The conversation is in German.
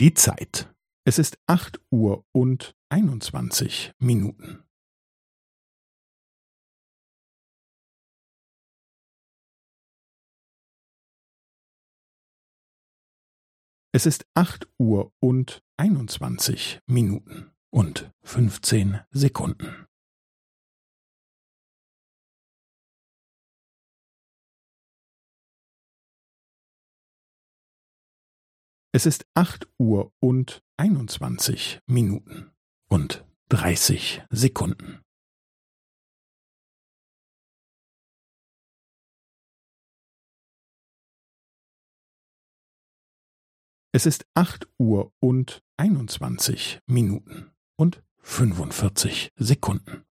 Die Zeit. Es ist acht Uhr und einundzwanzig Minuten. Es ist acht Uhr und einundzwanzig Minuten und fünfzehn Sekunden. Es ist acht Uhr und einundzwanzig Minuten und dreißig Sekunden. Es ist acht Uhr und einundzwanzig Minuten und fünfundvierzig Sekunden.